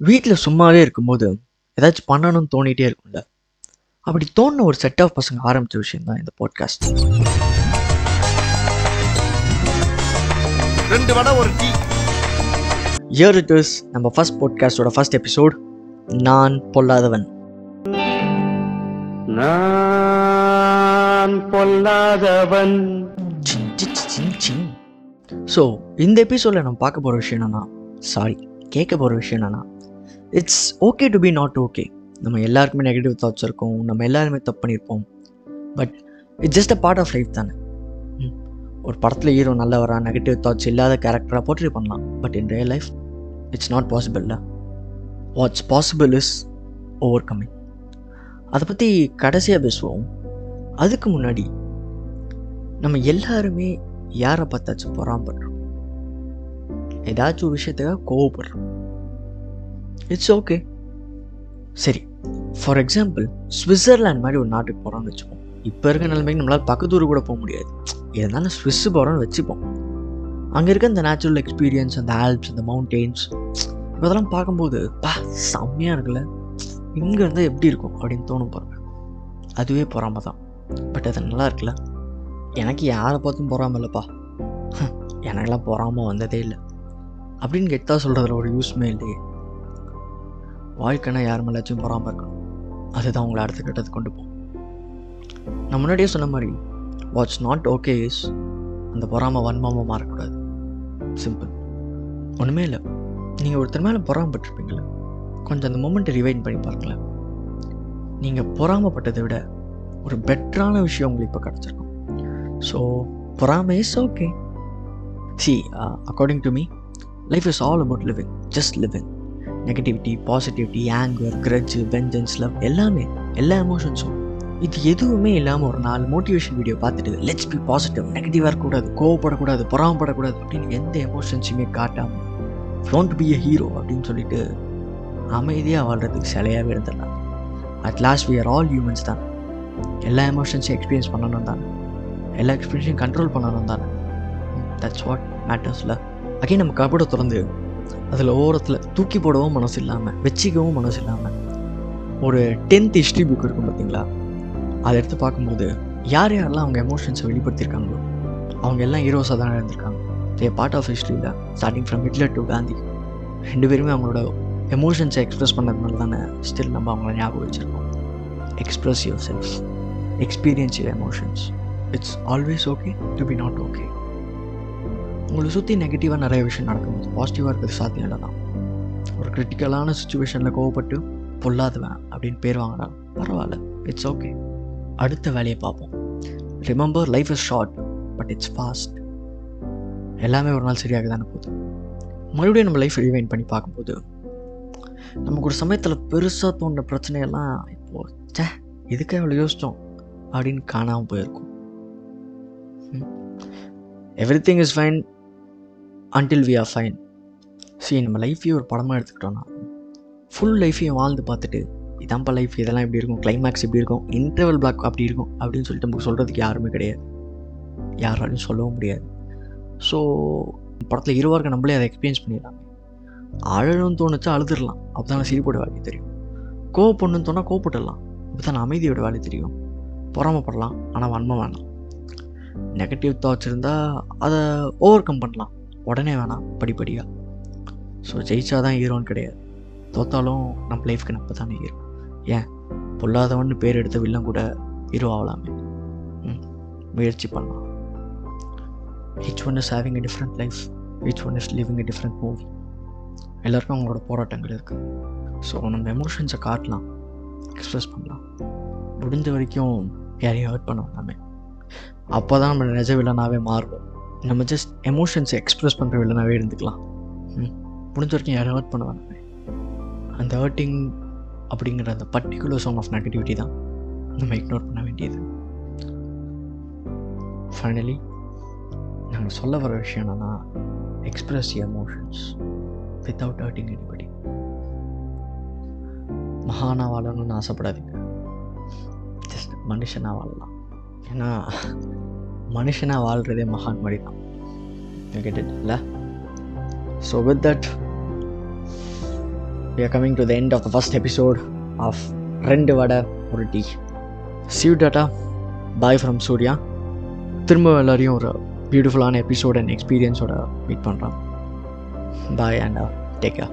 வீட்டில் சும்மாவே இருக்கும்போது ஏதாச்சும் பண்ணணும்னு தோணிகிட்டே இருக்கும்ல. அப்படி தோணுன ஒரு செட் ஆஃப் பசங்க ஆரம்பித்த விஷயம் தான் இந்த பாட்காஸ்ட் ரெண்டு வடை ஒரு டீ. இயர் இட் இஸ் நம்ம ஃபர்ஸ்ட் பாட்காஸ்டோட ஃபர்ஸ்ட் எபிசோட் நான் பொல்லாதவன். நான் பொல்லாதவன். ஸோ இந்த எபிசோடில் நம்ம பார்க்க போகிற விஷயம் என்னன்னா சாரி கேட்க போகிற விஷயம் என்னன்னா it's okay to be not okay நம்ம எல்லாருக்குமே நெகட்டிவ் தாட்ஸ் இருக்கும். நம்ம எல்லாருமே தப்பு பண்ணியிருப்போம். But it's just a part of life தானே. ஒரு படத்தில் ஹீரோ நல்லவரா நெகட்டிவ் தாட்ஸ் இல்லாத கேரக்டராக போர்ட்ரி பண்ணலாம். But in real life it's not பாசிபிள்ல what's possible is overcoming அதை பற்றி கடைசியாக பேசுவோம். அதுக்கு முன்னாடி நம்ம எல்லாருமே யாரை பார்த்தாச்சும் பொறாமப்படுறோம். ஏதாச்சும் ஒரு விஷயத்துக்காக கோவப்படுறோம். இட்ஸ் ஓகே சரி ஃபார் எக்ஸாம்பிள் சுவிட்சர்லாண்ட் மாதிரி ஒரு நாட்டுக்கு போகிறோம்னு வச்சுப்போம். இப்போ இருக்க நிலைமைக்கு நம்மளால் பக்கத்து ஊர் கூட போக முடியாது. இருந்தாலும் ஸ்விஸ் போகிறோம்னு வச்சுப்போம். அங்கே இருக்க அந்த நேச்சுரல் எக்ஸ்பீரியன்ஸ் அந்த ஆல்ப்ஸ் அந்த மவுண்டெயின்ஸ் இதெல்லாம் பார்க்கும்போது பா செம்மையாக இருக்குல்ல. இங்கே இருந்தால் எப்படி இருக்கும்? அப்படின்னு தோணும் பாருங்க. அதுவே பொறாம தான். பட் அது நல்லா இருக்குல்ல? எனக்கு யாரை பார்த்தும் பொறாம இல்லைப்பா. எனக்கெல்லாம் பொறாமல் வந்ததே இல்லை. அப்படின்னு கெத்தா சொல்கிறதுல ஒரு யூஸ்மே இல்லையே. வாழ்க்கைனா யார் மேலாச்சும் பொறாம இருக்கணும் அதுதான் உங்களை அடுத்த கட்டத்துக்கு கொண்டு போகும். நான் முன்னாடியே சொன்ன மாதிரி வாட்ஸ் நாட் ஓகே இஸ் அந்த பொறாமல் வன்மமாக மாறக்கூடாது. சிம்பிள் ஒன்றுமே இல்லை. நீங்கள் ஒருத்தர் மேலே பொறாமப்பட்டிருப்பீங்களே கொஞ்சம் அந்த மூமெண்ட்டை ரிவைன் பண்ணி பாருங்களேன் நீங்கள் பொறாமப்பட்டதை விட ஒரு பெட்டரான விஷயம் உங்களுக்கு இப்போ கிடச்சிருக்கும். ஸோ பொறாமை is okay see according to me life is all about living just living negativity positivity anger grudge vengeance love எல்லாமே எல்லா எமோஷன்ஸும் இது எதுவுமே இல்லாமல் ஒரு நாலு மோட்டிவேஷன் வீடியோ பார்த்துட்டு லெட்ஸ் பி பாசிட்டிவ் நெகட்டிவாக இருக்கக்கூடாது கோவப்படக்கூடாது பொறாமப்படக்கூடாது அப்படின்னு எந்த எமோஷன்ஸுமே காட்டாமல் டோன்ட் பி எ ஹீரோ அப்படின்னு சொல்லிட்டு அமைதியாக வாழ்கிறதுக்கு சிலையாகவே இருந்துடலாம். At last we are all humans தான். எல்லா எமோஷன்ஸையும் எக்ஸ்பீரியன்ஸ் பண்ணணும் தானே. எல்லா எக்ஸ்பீரியன்ஸையும் கண்ட்ரோல் பண்ணணும் தானே. தட்ஸ் வாட் மேட்டர்ஸில் அகைன் நம்ம கபடை திறந்து அதில் ஓரத்தில் தூக்கி போடவும் மனசு இல்லாமல் வச்சிக்கவும் மனசு இல்லாமல் ஒரு டென்த் ஹிஸ்ட்ரி புக் இருக்கும் பார்த்தீங்களா அதை எடுத்து பார்க்கும்போது யார் யாரெல்லாம் அவங்க எமோஷன்ஸை வெளிப்படுத்தியிருக்காங்களோ அவங்க எல்லாம் ஹீரோஸாக தான் இருந்திருக்காங்க. தே பார்ட் ஆஃப் ஹிஸ்ட்ரியில் starting from Hitler to Gandhi ரெண்டு பேருமே அவங்களோட எமோஷன்ஸை எக்ஸ்பிரஸ் பண்ணதுனால தானே ஸ்டில் நம்ம அவங்கள ஞாபகம் வச்சுருக்கோம். Express yourself experience your emotions it's always okay to be not okay உங்களை சுற்றி நெகட்டிவாக நிறைய விஷயம் நடக்கும்போது பாசிட்டிவாக இருக்கிறது சாத்தியம் இல்லை தான் ஒரு கிரிட்டிக்கலான சுச்சுவேஷனில் கோவப்பட்டு பொல்லாதவன் அப்படின்னு பேர் வாங்கினா பரவாயில்ல இட்ஸ் ஓகே அடுத்த வேலையை பார்ப்போம். Remember life is short but it's fast எல்லாமே ஒரு நாள் சரியாக தானே போகுது. மறுபடியும் நம்ம லைஃப் ரீவைன் பண்ணி பார்க்கும்போது நமக்கு ஒரு சமயத்தில் பெருசாக தோன்ற பிரச்சனையெல்லாம் இப்போ சே இதுக்கே அவ்வளோ யோசித்தோம் அப்படின்னு காணாமல் போயிருக்கும். Everything is fine until we are fine சரி நம்ம லைஃப்பையும் ஒரு படமாக எடுத்துக்கிட்டோன்னா ஃபுல் லைஃப்பையும் வாழ்ந்து பார்த்துட்டு இதான்ப்பா லைஃப் இதெல்லாம் இப்படி இருக்கும் கிளைமேக்ஸ் இப்படி இருக்கும் இன்டர்வல் பிளாக் அப்படி இருக்கும் அப்படின்னு சொல்லிட்டு நமக்கு சொல்கிறதுக்கு யாருமே கிடையாது. யாராலையும் சொல்லவும் முடியாது. ஸோ படத்தில் இருவாக இருக்க நம்மளே அதை எக்ஸ்பீரியன்ஸ் பண்ணிடலாம். அழணும்னு தோணுச்சா அழுதுடலாம். அப்போ தான் சிரிப்போட வேலையை தெரியும். கோவப்படணும்னு தோணால் கோவப்பட்டுடலாம். அப்போ தான் அமைதியோட வேலை தெரியும். பொறாமப்படலாம். ஆனால் வன்மை வேணாம். நெகட்டிவ் தாட்ஸ் இருந்தால் அதை ஓவர் கம் பண்ணலாம். உடனே வேணாம் படிப்படியாக ஸோ ஜெயிச்சா தான் ஹீரோன்னு கிடையாது. தோத்தாலும் நம்ம லைஃப்க்கு நம்ம தானே ஹீரோ ஏன்? பொல்லாதவன்னு பேர் எடுத்த வில்லம் கூட ஹீரோ ஆகலாமே ம் முயற்சி பண்ணலாம். Each one is having a different life each one is living a different movie எல்லாருக்கும் அவங்களோட போராட்டங்கள் இருக்குது ஸோ நம்ம எமோஷன்ஸை காட்டலாம். எக்ஸ்ப்ரெஸ் பண்ணலாம். முடிஞ்ச வரைக்கும் யாரையும் ஹர்ட் பண்ண வேணாமே. அப்போ தான் நம்ம நிஜ வில்லனாகவே மாறுவோம். நம்ம ஜஸ்ட் எமோஷன்ஸை எக்ஸ்ப்ரெஸ் பண்ணுற வில்லனாகவே இருந்துக்கலாம். ம். முடிஞ்ச வரைக்கும் யாரும் ஹர்ட் பண்ண வேணாமே அந்த ஹர்ட்டிங் அப்படிங்கிற அந்த பர்டிகுலர் சாங் ஆஃப் நெகட்டிவிட்டி தான் நம்ம இக்னோர் பண்ண வேண்டியது. ஃபைனலி நாங்கள் சொல்ல வர விஷயம் என்னென்னா express emotions without hurting anybody மகானா வாழணும்னு ஆசைப்படாதீங்க. ஜஸ்ட் மனுஷனாக வாழலாம். ஏன்னா மனுஷனாக வாழ்கிறதே மகான் மாதிரி தான் கெட் இல்லை? So with that we are coming to the end of the first episode of ரெண்டு வடை ஒரு tea. See you tata bye from Surya திரும்ப எல்லாரையும் ஒரு பியூட்டிஃபுல்லான எபிசோட் அண்ட் எக்ஸ்பீரியன்ஸோட மீட் பண்ணுறான் பாய் அண்ட் டேக் கேர்